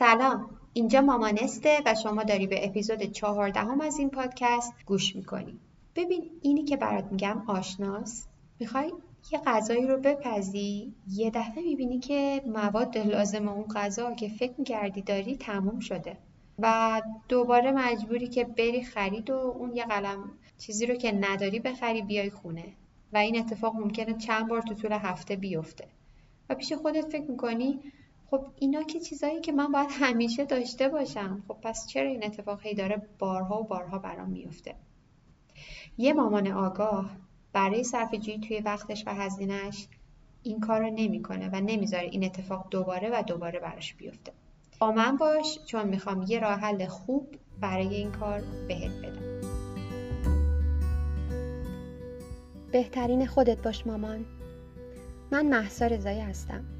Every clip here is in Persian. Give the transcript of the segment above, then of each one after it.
سلام. اینجا مامانسته و شما داری به اپیزود چهاردهم از این پادکست گوش می‌کنی. ببین اینی که برات میگم آشناس. می‌خوای یه غذایی رو بپزی؟ یه دفعه می‌بینی که مواد لازم اون غذا که فکر می‌کردی داری تموم شده و دوباره مجبوری که بری خرید و اون یه قلم چیزی رو که نداری بخری بیای خونه. و این اتفاق ممکنه چند بار تو طول هفته بیفته. و پیش خودت فکر می‌کنی خب اینا که چیزایی که من باید همیشه داشته باشم. خب پس چرا این اتفاق هی داره بارها و بارها برام میفته؟ یه مامان آگاه برای صرفه‌جویی توی وقتش و هزینهش این کار رو نمی‌کنه و نمی‌ذاره این اتفاق دوباره و دوباره براش بیفته. با من باش چون می‌خوام یه راه حل خوب برای این کار بهت بدم. بهترین خودت باش مامان. من محسا رضایی هستم.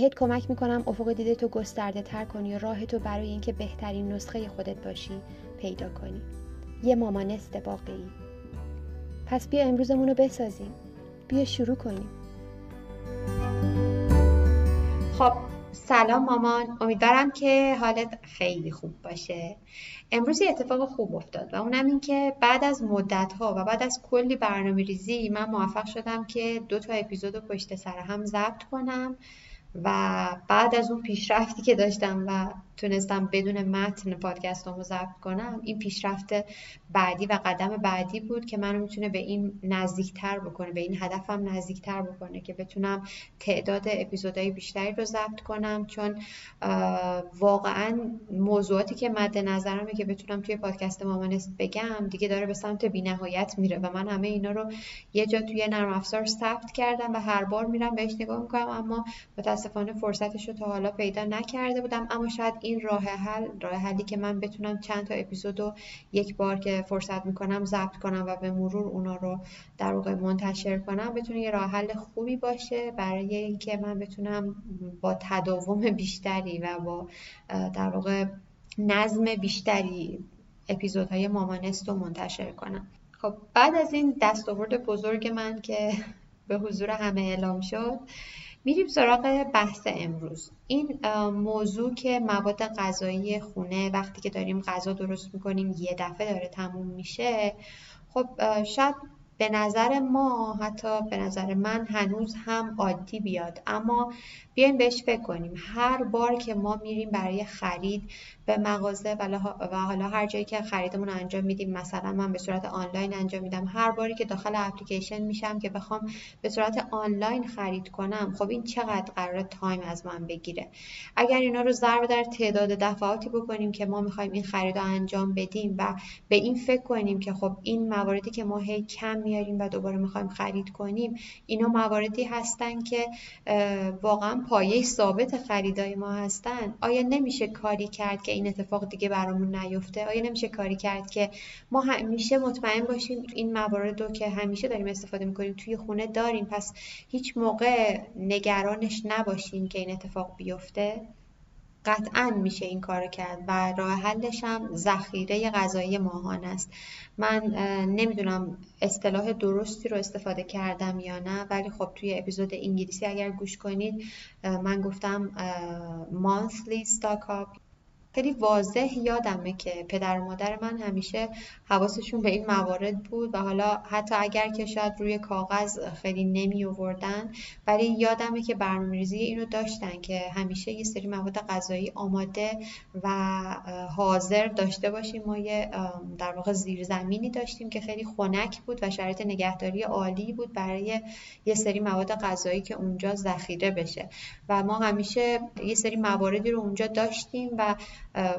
بهت کمک می‌کنم افق دیده تو گسترده تر کنی و راه تو برای اینکه بهترین نسخه خودت باشی پیدا کنی. یه مامانست واقعی پس بیا امروزمون رو بسازیم. بیا شروع کنیم. خب سلام مامان. امیدوارم که حالت خیلی خوب باشه. امروز یه اتفاق خوب افتاد و اونم این که بعد از مدت ها و بعد از کلی برنامه ریزی من موفق شدم که دو تا اپیزود رو پشت سر هم ضبط کنم. و بعد از اون پیشرفتی که داشتم و تونستم بدون متن پادکستامو ضبط کنم. این پیشرفت بعدی و قدم بعدی بود که منو می‌تونه به این نزدیکتر بکنه به این هدفم نزدیکتر بکنه که بتونم تعداد اپیزودهای بیشتری رو ضبط کنم. چون واقعا موضوعاتی که مد نظرمه که بتونم توی پادکست مامانست بگم دیگه داره به سمت بینهایت میره و من همه اینا رو یه جا توی نرم افزار ثبت کردم و هر بار میرم بهش نگاه می‌کنم اما متاسفانه فرصتش رو تا حالا پیدا نکرده بودم. اما شاید این راه حل راه حلی که من بتونم چند تا اپیزود یک بار که فرصت می‌کنم ضبط کنم و به مرور اونا رو در واقع منتشر کنم بتونه یه راه حل خوبی باشه برای اینکه من بتونم با تداوم بیشتری و با در واقع نظم بیشتری اپیزودهای مامانست رو منتشر کنم. خب بعد از این دستاورد بزرگ من که به حضور همه اعلام شد میریم سراغ بحث امروز. این موضوع که مواد غذایی خونه وقتی که داریم غذا درست می‌کنیم یه دفعه داره تموم میشه خب شاید به نظر ما حتی به نظر من هنوز هم عادی بیاد. اما بیایم بهش فکر کنیم. هر بار که ما میریم برای خرید به مغازه و حالا هر جایی که خریدمون انجام میدیم مثلا من به صورت آنلاین انجام میدم هر باری که داخل اپلیکیشن میشم که بخوام به صورت آنلاین خرید کنم خب این چقدر قرار time از من بگیره؟ اگر اینا رو ضرب در تعداد دفعاتی بکنیم که ما می‌خوایم این خرید انجام بدیم و به این فکر کنیم که خب این مواردی که ما هی کم میاریم و دوباره می‌خوایم خرید کنیم اینا مواردی هستن که واقعا پایه ثابت خریدای ما هستن. آیا نمیشه کاری کرد که این اتفاق دیگه برامون نیفته؟ آیا نمیشه کاری کرد که ما همیشه مطمئن باشیم این موارد رو که همیشه داریم استفاده می‌کنیم توی خونه داریم پس هیچ موقع نگرانش نباشیم که این اتفاق بیفته؟ قطعا میشه این کار کرد و راه حلش هم ذخیره غذایی ماهان است. من نمی‌دونم اصطلاح درستی رو استفاده کردم یا نه ولی خب توی اپیزود انگلیسی اگر گوش کنید من گفتم monthly stock up خیلی واضح یادمه که پدر و مادر من همیشه حواسشون به این موارد بود و حالا حتی اگر که شاید روی کاغذ خیلی نمی آوردن ولی یادمه که برنامه‌ریزی اینو داشتن که همیشه یه سری مواد غذایی آماده و حاضر داشته باشیم. ما یه در واقع زیرزمینی داشتیم که خیلی خنک بود و شرایط نگهداری عالی بود برای یه سری مواد غذایی که اونجا ذخیره بشه. و ما همیشه یه سری مواردی رو اونجا داشتیم و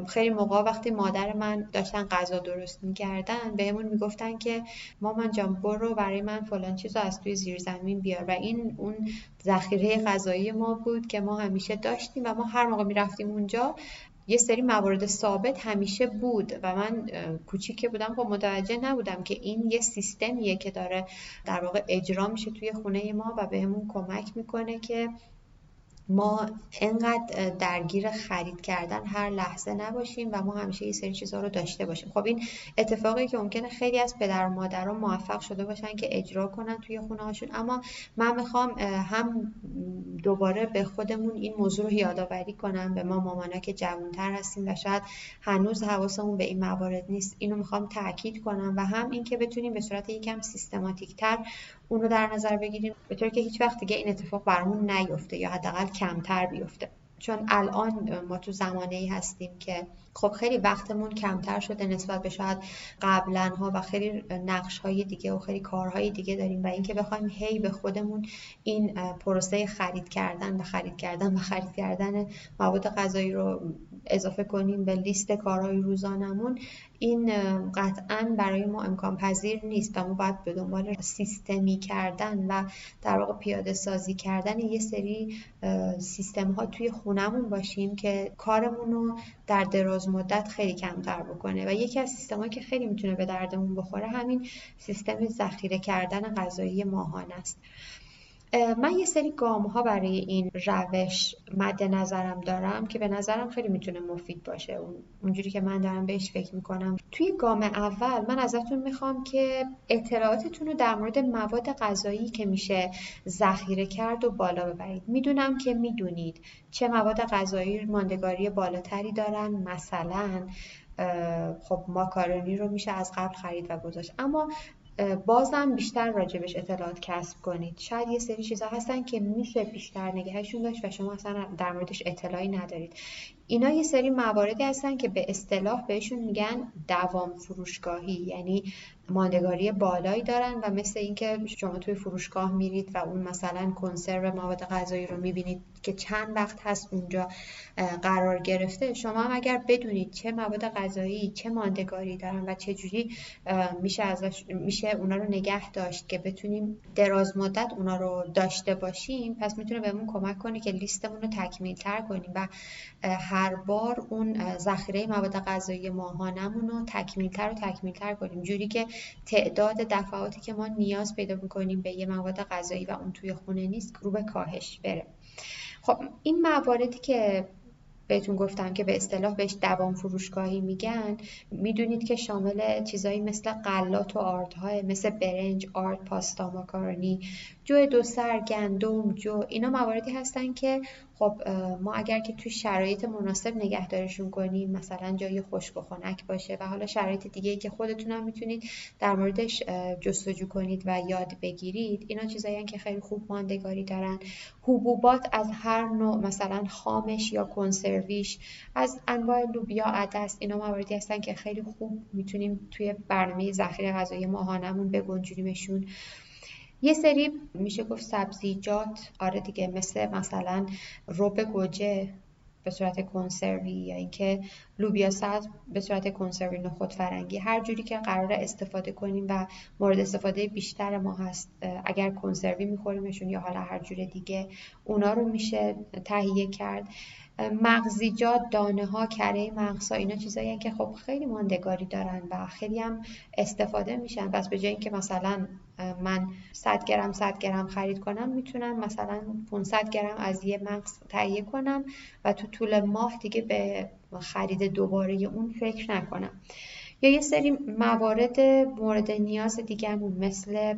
خیلی موقع وقتی مادر من داشتن غذا درست می‌کردن بهمون می‌گفتن که مامان جان برو برای من فلان چیز از توی زیرزمین بیار. و این اون ذخیره غذایی ما بود که ما همیشه داشتیم و ما هر موقع می‌رفتیم اونجا یه سری موارد ثابت همیشه بود. و من کوچیک بودم خب متوجه نبودم که این یه سیستمیه که داره در واقع اجرا میشه توی خونه ما و بهمون کمک می‌کنه که ما انقدر درگیر خرید کردن هر لحظه نباشیم و ما همیشه یه سری چیزها رو داشته باشیم. خب این اتفاقی که ممکنه خیلی از پدر و مادران موفق شده باشن که اجرا کنن توی خونه هاشون اما من می‌خوام هم دوباره به خودمون این موضوع رو یادآوری کنم. به ما مامانا که جوانتر هستیم و شاید هنوز حواسمون به این موارد نیست اینو می‌خوام تاکید کنم. و هم اینکه بتونیم به صورت یکم سیستماتیک تر اون رو در نظر بگیریم به طوری که هیچ وقت دیگه این اتفاق برامون نیفته یا حداقل کمتر بیفته. چون الان ما تو زمانه ای هستیم که خب خیلی وقتمون کمتر شده نسبت به شاید قبلا ها و خیلی نقش های دیگه و خیلی کارهای دیگه داریم و اینکه بخوایم هی به خودمون این پروسه خرید کردن و خرید کردن و خرید کردن مواد غذایی رو اضافه کنیم به لیست کارهای روزانمون این قطعا برای ما امکان پذیر نیست و ما باید به دنبال سیستمی کردن و در واقع پیاده سازی کردن یه سری سیستم ها توی خونمون باشیم که کارمون رو در دراز مدت خیلی کمتر بکنه. و یکی از سیستم که خیلی می‌تونه به دردمون بخوره همین سیستم ذخیره کردن غذایی ماهانه است. من یه سری گام ها برای این روش مد نظرم دارم که به نظرم خیلی می‌تونه مفید باشه. اونجوری که من دارم بهش فکر می‌کنم. توی گام اول من ازتون می‌خوام که اطلاعاتتون رو در مورد مواد غذایی که میشه ذخیره کرد و بالا ببرید. می‌دونم که می‌دونید چه مواد غذایی ماندگاری بالاتری دارن. مثلا خب ماکارونی رو میشه از قبل خرید و گذاشت. اما بازم بیشتر راجبش اطلاعات کسب کنید. شاید یه سری چیزها هستن که میشه بیشتر نگهشون داشت و شما اصلا در موردش اطلاعی ندارید. اینا یه سری مواردی هستن که به اصطلاح بهشون میگن دوام فروشگاهی. یعنی ماندگاری بالایی دارن و مثل اینکه شما توی فروشگاه میرید و اون مثلا کنسرو مواد غذایی رو می‌بینید که چند وقت هست اونجا قرار گرفته. شما هم اگر بدونید چه مواد غذایی چه ماندگاری دارن و چه جوری میشه ازش میشه اونا رو نگه داشت که بتونیم دراز مدت اونا رو داشته باشیم پس می‌تونه بهمون کمک کنه که لیستمون رو تکمیل تر کنیم و هر بار اون ذخیره مواد غذایی ماهانمون رو تکمیل تر و تکمیل تر کنیم. جوری که تعداد دفعاتی که ما نیاز پیدا می‌کنیم به یه مواد غذایی و اون توی خونه نیست رو به کاهش بره. خب این مواردی که بهتون گفتم که به اصطلاح بهش دوام فروشگاهی میگن می‌دونید که شامل چیزایی مثل قلات و آردهای مثل برنج، آرد، پاستا، ماکارونی، جو دو سر، گندم، جو اینا مواردی هستن که خب ما اگر که توی شرایط مناسب نگهدارشون کنیم مثلا جای خشک و خنک باشه و حالا شرایط دیگه که خودتون هم می‌تونید در موردش جستجو کنید و یاد بگیرید اینا چیزایی که خیلی خوب ماندگاری دارن. حبوبات از هر نوع مثلا خامش یا کنسرویش از انواع لوبیا عدس اینا مواردی هستن که خیلی خوب می‌تونیم توی برنامه ذخیره غذایی ماهانمون بگنجونیمشون. یه سری میشه گفت سبزیجات آره دیگه مثل مثلا روب گوجه به صورت کنسروی یا اینکه لوبیا سبز به صورت کنسروی نخود فرنگی هر جوری که قرار استفاده کنیم و مورد استفاده بیشتر ما هست اگر کنسروی میخوریمشون یا حالا هر جور دیگه اونا رو میشه تهیه کرد. مغزیجات دانه ها کره مغز اینا چیزایی که خب خیلی ماندگاری دارن و خیلی هم استفاده میشن. پس به جای اینکه مثلا من 100 گرم 100 گرم خرید کنم می‌تونم مثلا 500 گرم از یه مغز تهیه کنم و تو طول ماه دیگه به خرید دوباره اون فکر نکنم. یا یه سری موارد مورد نیاز دیگهمون مثل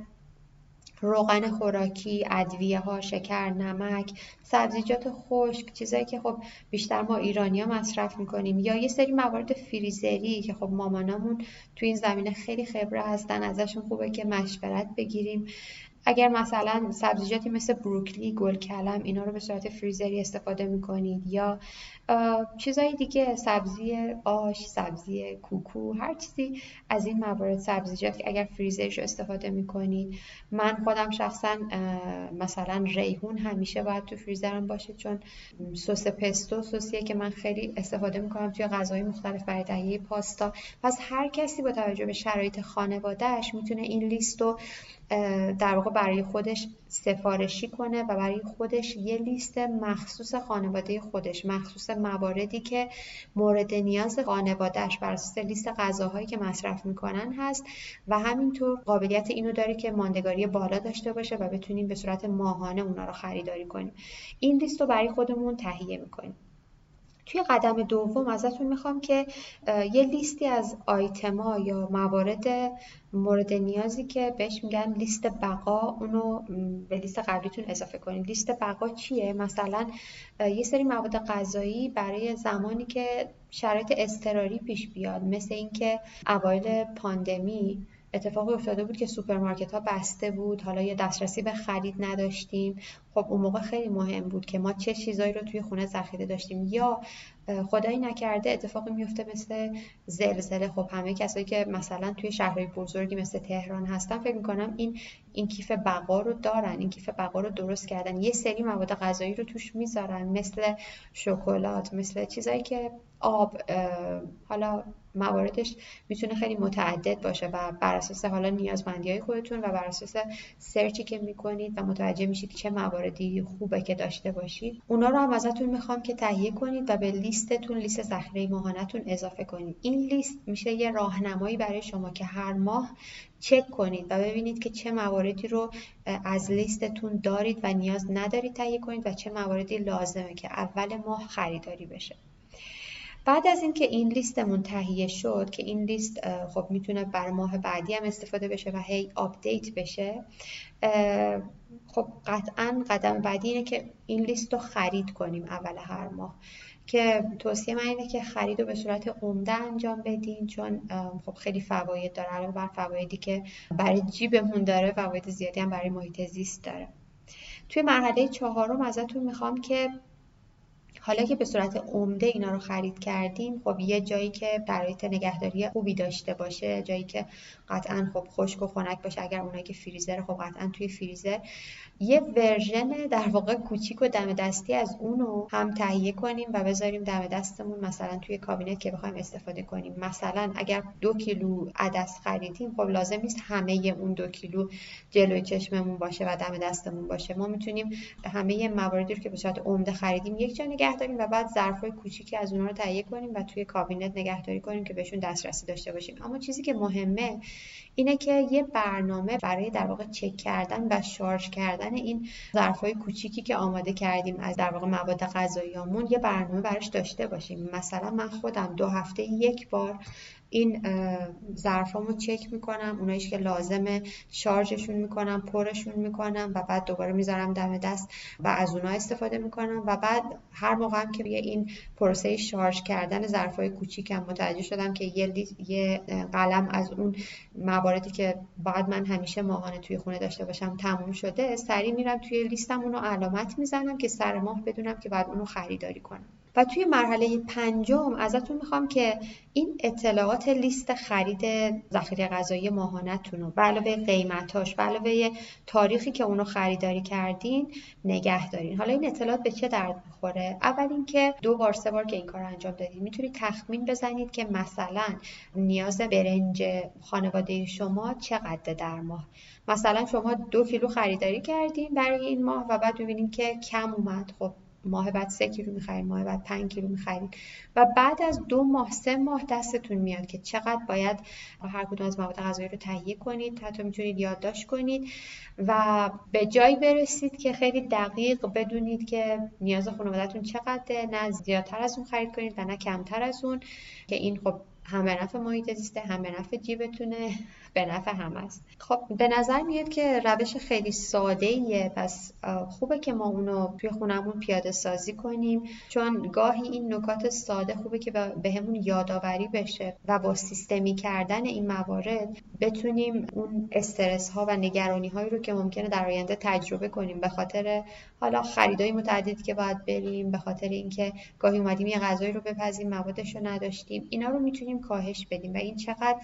روغن خوراکی ادویه ها شکر نمک سبزیجات خشک چیزایی که خب بیشتر ما ایرانیا مصرف می‌کنیم یا یه سری موارد فریزری که خب مامانامون تو این زمینه خیلی خبره هستن ازشون خوبه که مشورت بگیریم. اگر مثلا سبزیجاتی مثل بروکلی گل کلم اینا رو به صورت فریزری استفاده می‌کنید یا چیزهای دیگه سبزی آش سبزی کوکو هر چیزی از این موارد سبزیجات که اگر فریزرش رو استفاده می‌کنید. من خودم شخصا مثلا ریحون همیشه باید تو فریزرم باشه چون سس پستو سسیه که من خیلی استفاده می‌کنم توی غذای مختلف برای تهیه پاستا. پس هر کسی با توجه به شرایط خانوادهش می‌تونه این لیست رو در واقع برای خودش سفارشی کنه و برای خودش یه لیست مخصوص خانواده خودش مخصوص مواردی که مورد نیاز خانوادهش بر اساس لیست غذاهایی که مصرف می‌کنن هست و همینطور قابلیت اینو داره که ماندگاری بالا داشته باشه و بتونیم به صورت ماهانه اونا رو خریداری کنیم. این لیست رو برای خودمون تهیه می‌کنیم. توی قدم دوم ازتون می‌خوام که یه لیستی از آیتما یا موارد مورد نیازی که بهش میگن لیست بقا اونو به لیست قبلیتون اضافه کنید لیست بقا چیه؟ مثلا یه سری مواد غذایی برای زمانی که شرایط اضطراری پیش بیاد مثل اینکه اوایل پاندمی اتفاقی افتاده بود که سوپرمارکت ها بسته بود. حالا یه دسترسی به خرید نداشتیم. خب اون موقع خیلی مهم بود که ما چه چیزایی رو توی خونه ذخیره داشتیم. یا خدایی نکرده اتفاقی میفته مثل زلزله. خب همه کسایی که مثلا توی شهرهای بزرگی مثل تهران هستن فکر می‌کنم این این کیف بقا رو دارن. این کیف بقا رو درست کردن. یه سری مواد غذایی رو توش می‌ذارن مثل شکلات مثل چیزایی که آب حالا مواردش می‌تونه خیلی متعدد باشه و بر اساس حالا نیازمندی های خودتون و بر اساس سرچی که می‌کنید و متوجه میشید چه مواردی خوبه که داشته باشید اونا رو هم ازتون می‌خوام که تهیه کنید و به لیستتون لیست ذخیره ماهانتون اضافه کنید. این لیست میشه یه راهنمایی برای شما که هر ماه چک کنید و ببینید که چه مواردی رو از لیستتون دارید و نیاز ندارید تهیه کنید و چه مواردی لازمه که اول ماه خریداری بشه. بعد از اینکه این لیستمون تهیه شد که این لیست خب می‌تونه برا ماه بعدی هم استفاده بشه و هی آپدیت بشه خب قطعا قدم بعدی اینه که این لیست رو خرید کنیم اول هر ماه. که توصیه من اینه که خرید رو به صورت عمده انجام بدین چون خب خیلی فواید داره. علاوه بر فوایدی که برای جیبمون داره فواید زیادی هم برای محیط زیست داره. توی مرحله چهارم ازتون می‌خوام که حالا که به صورت عمده اینا رو خرید کردیم خب یه جایی که برای نگهداری خوبی داشته باشه جایی که قطعا خب خشک و خنک باشه اگر اونایی که فریزر خب قطعا توی فریزر. یه version در واقع کوچیک و دم دستی از اونو هم تهیه کنیم و بذاریم دم دستمون مثلا توی کابینت که بخوایم استفاده کنیم. مثلا اگر دو کیلو عدس خریدیم خب لازم نیست همه اون دو کیلو جلوی چشممون باشه و دم دستمون باشه. ما می‌تونیم همه مواردی رو که به صورت عمده خریدیم یک نگه داریم و بعد ظرفای کوچیکی از اونها رو تهیه کنیم و توی کابینت نگهداری کنیم که بهشون دسترسی داشته باشیم. اما چیزی که مهمه اینه که یه برنامه برای در واقع چک کردن و شارژ کردن این ظرفای کوچیکی که آماده کردیم از در واقع مواد غذاییامون یه برنامه براش داشته باشیم. مثلا من خودم دو هفته یک بار این ظرفامو چک می‌کنم اونایش که لازمه شارژشون می‌کنم پرشون می‌کنم و بعد دوباره می‌ذارم دم دست و از اونها استفاده می‌کنم و بعد هر موقع هم که به این پروسه شارژ کردن ظرفای کوچیکم متوجه شدم که یه, یه قلم از اون مواردی که بعد من همیشه ماهانه توی خونه داشته باشم تموم شده سریع میرم توی لیستم اونو علامت می‌زنم که سر ماه بدونم که بعد اونو خریداری کنم. و توی مرحله پنجم ازتون می‌خوام که این اطلاعات لیست خرید ذخیره غذایی ماهانتون رو به علاوه قیمتاش به علاوه تاریخی که اونو خریداری کردین نگه دارین. حالا این اطلاعات به چه درد می‌خوره؟ اول اینکه دو بار سه بار که این کار انجام دادید می‌تونید تخمین بزنید که مثلا نیاز برنج خانواده شما چقدر در ماه. مثلا شما دو کیلو خریداری کردین برای این ماه و بعد می‌بینین که کم اومد. خب ماه بعد سه کیلو می‌خرید ماه بعد پنج کیلو می‌خرید. و بعد از دو ماه سه ماه دستتون میاد که چقدر باید هر کدوم از مواد غذایی رو تهیه کنید. حتی می‌تونید یادداشت کنید و به جایی برسید که خیلی دقیق بدونید که نیاز خانوادهتون چقدره نه زیادتر از اون خرید کنید و نه کمتر از اون. که این خب هم به نفع محیط زیسته هم به نفع جیبتونه. به نفع هم است. خب به نظر میاد که روش خیلی ساده ایه پس خوبه که ما اونو توی خونمون پیاده سازی کنیم. چون گاهی این نکات ساده خوبه که به همون یادآوری بشه و با سیستمی کردن این موارد بتونیم اون استرس ها و نگرانی هایی رو که ممکنه در آینده تجربه کنیم. به خاطر حالا خریدای متعددی که باید بریم به خاطر اینکه گاهی اومدیم یه غذایی رو بپزیم موادش رو نداشتیم. اینا رو می‌تونیم کاهش بدیم. و این چقدر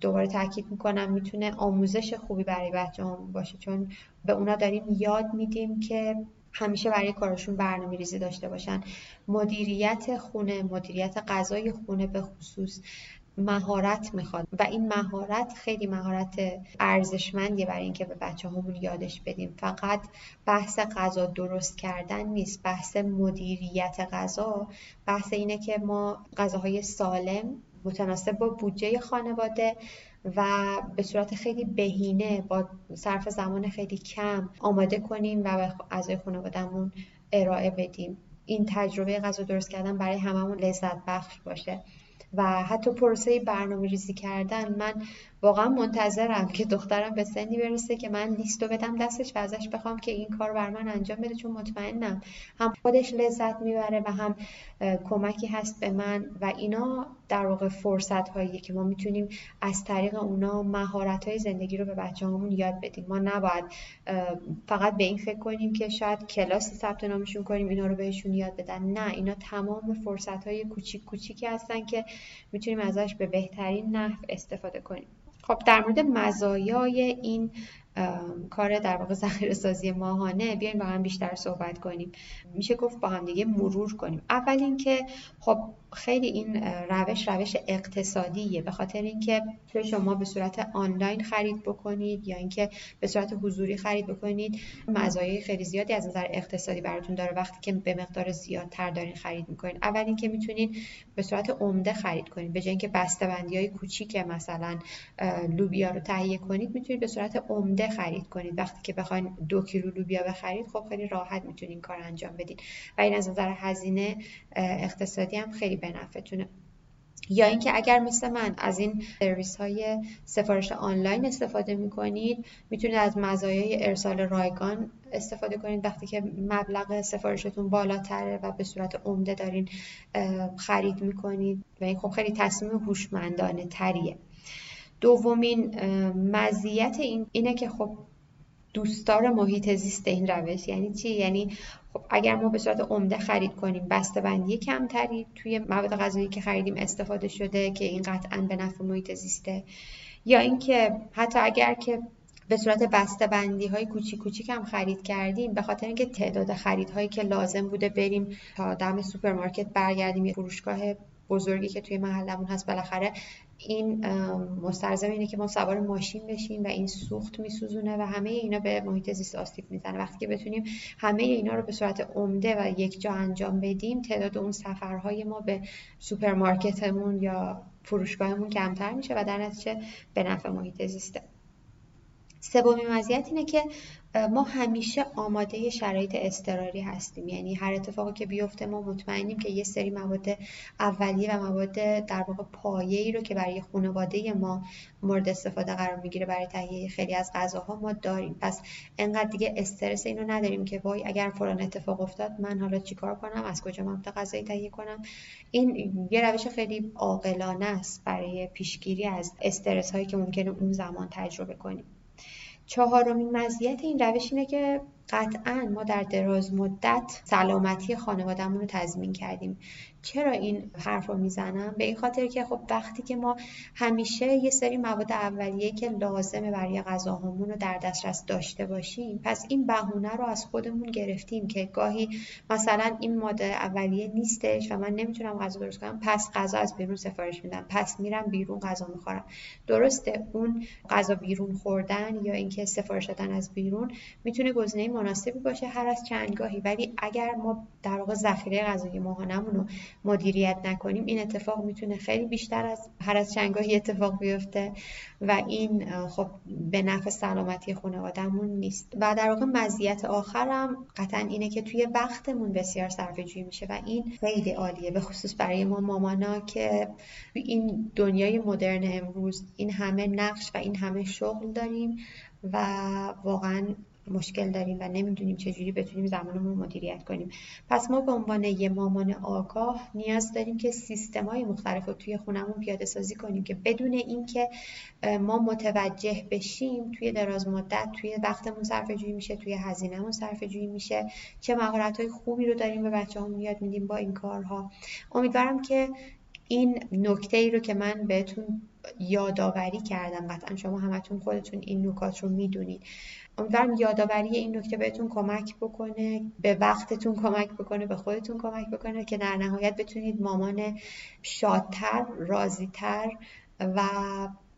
دوباره تاکید می‌کنم می‌تونه آموزش خوبی برای بچه هم باشه. چون به اونا داریم یاد میدیم که همیشه برای کارشون برنامه ریزی داشته باشن. مدیریت خونه مدیریت غذای خونه به خصوص مهارت می‌خواد. و این مهارت خیلی مهارت ارزشمندیه برای اینکه به بچه همون یادش بدیم. فقط بحث غذا درست کردن نیست. بحث مدیریت غذا بحث اینه که ما غذاهای سالم متناسب با بودجه خانواده و به صورت خیلی بهینه با صرف زمان خیلی کم آماده کنیم و به اعضای خانوادهمون ارائه بدیم. این تجربه غذا درست کردن برای هممون لذت بخش باشه. و حتی پروسه برنامه ریزی کردن من واقعا منتظرم که دخترم به سنی برسه که من لیستو بدم دستش و ازش بخوام که این کار بر من انجام بده چون مطمئنم هم خودش لذت می‌بره و هم کمکی هست به من و اینا در واقع فرصت هایی که ما می‌تونیم از طریق اونا مهارت های زندگی رو به بچه همون یاد بدیم. ما نباید فقط به این فکر کنیم که شاید کلاسی ثبت نامشون کنیم اینا رو بهشون یاد بدن. نه اینا تمام فرصت های کوچیک کوچیکی هستن که می‌تونیم ازش به بهترین نحو استفاده کنیم. خب در مورد مزایای این کار در واقع ذخیره سازی ماهانه. بیایم با هم بیشتر صحبت کنیم. میشه گفت با هم دیگه مرور کنیم. اول اینکه خب خیلی این روش روش اقتصادیه. به خاطر اینکه شما به صورت آنلاین خرید بکنید یا اینکه به صورت حضوری خرید بکنید مزایای خیلی زیادی از نظر اقتصادی براتون داره وقتی که به مقدار زیادتر دارین خرید می‌کنید اول اینکه می‌تونید به صورت عمده خرید کنید به جای اینکه بسته‌بندی های کوچیک مثلا لوبیا رو تهیه کنید می‌تونید به صورت عمده خرید کنید. وقتی که بخواید دو کیلو لوبیا بخرید خب خیلی راحت می‌تونید کار انجام بدید و این از نظر هزینه اقتصادی هم خیلی به نفعتونه. یا اینکه اگر مثل من از این سرویس های سفارش آنلاین استفاده می کنید می‌تونید از مزایای ارسال رایگان استفاده کنید. وقتی که مبلغ سفارشتون بالاتره و به صورت عمده دارین خرید می کنید و این خب خیلی تصمیم هوشمندانه تریه دومین مزیت این اینه که خب دوستدار محیط زیست این روش. یعنی چی؟ یعنی خب اگر ما به صورت عمده خرید کنیم بندی کمتری توی مواد غذایی که خریدیم استفاده شده که این قطعا به نفع محیط زیسته. یا اینکه حتی اگر که به صورت بسته بندی های کوچیک کوچیک هم خرید کردیم به خاطر اینکه تعداد خریدهایی که لازم بوده بریم تا دم سوپرمارکت برگردیم یه فروشگاه بزرگی که توی محلمون هست بالاخره این مستلزم اینه که ما سوار ماشین بشیم و این سوخت میسوزونه و همه اینا به محیط زیست آسیب می‌زنه. وقتی که بتونیم همه اینا رو به صورت عمده و یک جا انجام بدیم تعداد اون سفرهای ما به سوپرمارکتمون یا فروشگاهمون کمتر میشه و در نتیجه به نفع محیط زیسته. سومین مزیت اینه که ما همیشه آماده شرایط اضطراری هستیم. یعنی هر اتفاقی که بیفته ما مطمئنیم که یه سری مواد اولیه و مواد در واقع پایه‌ای رو که برای خانواده ما مورد استفاده قرار می‌گیره برای تهیه خیلی از غذاها ما داریم. پس انقدر دیگه استرس اینو نداریم که وای اگر فلان اتفاق افتاد من حالا چیکار کنم؟ از کجا مواد غذایی تهیه کنم؟ این یه روش خیلی عاقلانه است برای پیشگیری از استرس هایی که ممکنه اون زمان تجربه کنیم. چهارمین مزیت این روش اینه که قطعا ما در دراز مدت سلامتی خانوادهمون رو تضمین کردیم. چرا این حرف رو می‌زنم؟ به این خاطر که خب وقتی که ما همیشه یه سری مواد اولیه که لازمه برای غذاهامون رو در دسترس داشته باشیم پس این بهونه رو از خودمون گرفتیم که گاهی مثلا این ماده اولیه نیستش و من نمی‌تونم غذا درست کنم پس غذا از بیرون سفارش میدم پس میرم بیرون غذا می‌خورم. درسته اون غذا بیرون خوردن یا اینکه سفارش دادن از بیرون می‌تونه گزینه مناسبی باشه هر از چندگاهی. ولی اگر ما در واقع ذخیره غذایی ماهانمون رو مدیریت نکنیم این اتفاق می‌تونه خیلی بیشتر از هر از چندگاهی اتفاق بیفته و این خب به نفع سلامتی خانوادهمون نیست. و در واقع مزیت آخرم قطعا اینه که توی وقتمون بسیار صرفه میشه و این خیلی عالیه به خصوص برای ما مامانا که این دنیای مدرن امروز این همه نقش و این همه شغل داریم و واقعا مشکل داریم و نمی‌دونیم چجوری بتونیم زمانمون رو مدیریت کنیم. پس ما به عنوان یه مامان آگاه نیاز داریم که سیستم های مختلف رو توی خونمون پیاده سازی کنیم که بدون اینکه ما متوجه بشیم توی دراز مدت توی وقتمون صرفه جویی میشه توی هزینهمون صرفه جویی میشه چه مهارت های خوبی رو داریم به بچه یاد میدیم با این کارها. امیدوارم که این نکته ای رو که من بهتون یادآوری کردم قطعا شما همتون خودتون این نکات رو می‌دونید. امیدوارم یادآوری این نکته بهتون کمک بکنه به وقتتون کمک بکنه به خودتون کمک بکنه که در نهایت بتونید مامان شادتر راضیتر و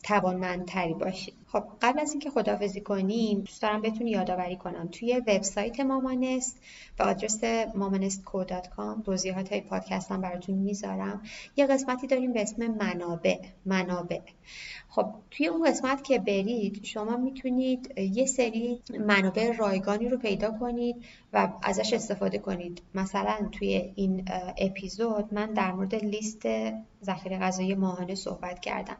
توانمندتری باشید. خب قبل از اینکه خداحافظی کنیم دوست دارم بهتون یادآوری کنم. توی وبسایت مامانست به آدرس مامانستکو.com توضیحات های پادکست هم براتون می‌ذارم. یه قسمتی داریم به اسم منابع منابع. خب توی اون قسمت که برید شما می‌تونید یه سری منابع رایگانی رو پیدا کنید و ازش استفاده کنید. مثلا توی این اپیزود من در مورد لیست ذخیره غذایی ماهانه صحبت کردم.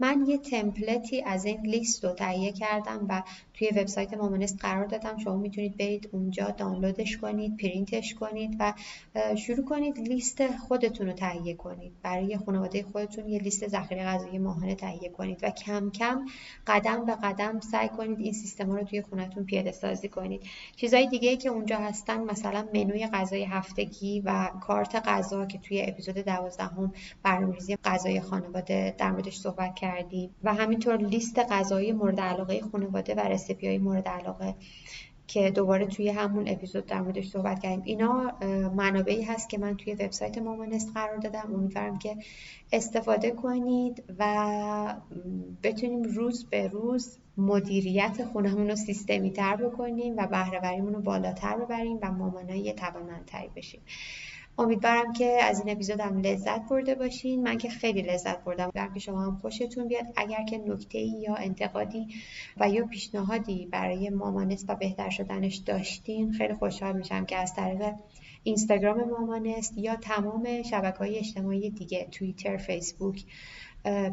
من یه تمپلتی از این لیست رو تهیه کردم و توی وبسایت مامانست قرار دادم شما می‌تونید برید اونجا دانلودش کنید پرینتش کنید و شروع کنید لیست خودتون رو تهیه کنید. برای خانواده خودتون یه لیست ذخیره غذایی ماهانه تهیه کنید و کم کم قدم به قدم سعی کنید این سیستم رو توی خونتون پیاده سازی کنید. چیزهای دیگه ای که اونجا هستن مثلا منوی غذای هفتگی و کارت غذا که توی اپیزود دوازدهم برنامه‌ریزی غذای خانواده در موردش صحبت کردیم و همینطور لیست غذایی مورد علاقه خانواده و رسیپی های مورد علاقه که دوباره توی همون اپیزود در موردش صحبت کردیم. اینا منابعی هست که من توی وبسایت مامانست قرار دادم. امیدوارم که استفاده کنید و بتونیم روز به روز مدیریت خونمون رو سیستمی تر بکنیم و بهرهوریمون رو بالاتر ببریم و مامانای توانمندتری بشیم. امیدوارم که از این اپیزود لذت برده باشین. من که خیلی لذت بردم. اگر که شما هم خوشتون بیاد. اگر که نکته یا انتقادی و یا پیشنهادی برای مامانست و بهتر شدنش داشتین خیلی خوشحال میشم که از طریق اینستاگرام مامانست یا تمام شبکه های اجتماعی دیگه توییتر فیسبوک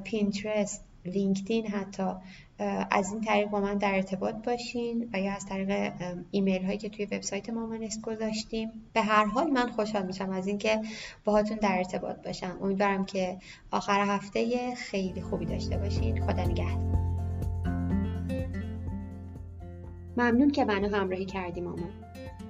پینترست لینکدین حتی از این طریق با من در ارتباط باشین و یا از طریق ایمیل هایی که توی وبسایت مامانست گذاشتیم. به هر حال من خوشحال میشم از اینکه باهاتون در ارتباط باشم. امیدوارم که آخر هفته خیلی خوبی داشته باشین. خدا نگهدار. ممنون که منو همراهی کردی مامان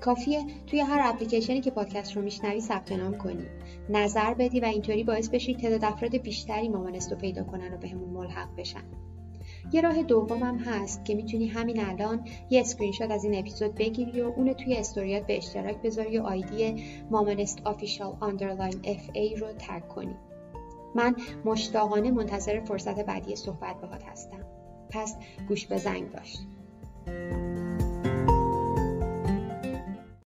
کافیه توی هر اپلیکیشنی که پادکست رو میشنوی ثبت نام کنی. نظر بدی و اینطوری باعث بشی تعداد افراد بیشتری مامانست رو پیدا کنن و بهمون ملحق بشن. یه راه دومم هست که می‌تونی همین الان یه اسکرین شات از این اپیزود بگیری و اونو توی استوریات به اشتراک بذاری و آیدی مامانست official underline FA رو tag کنی. من مشتاقانه منتظر فرصت بعدی صحبت باهات هستم. پس گوش به زنگ باش.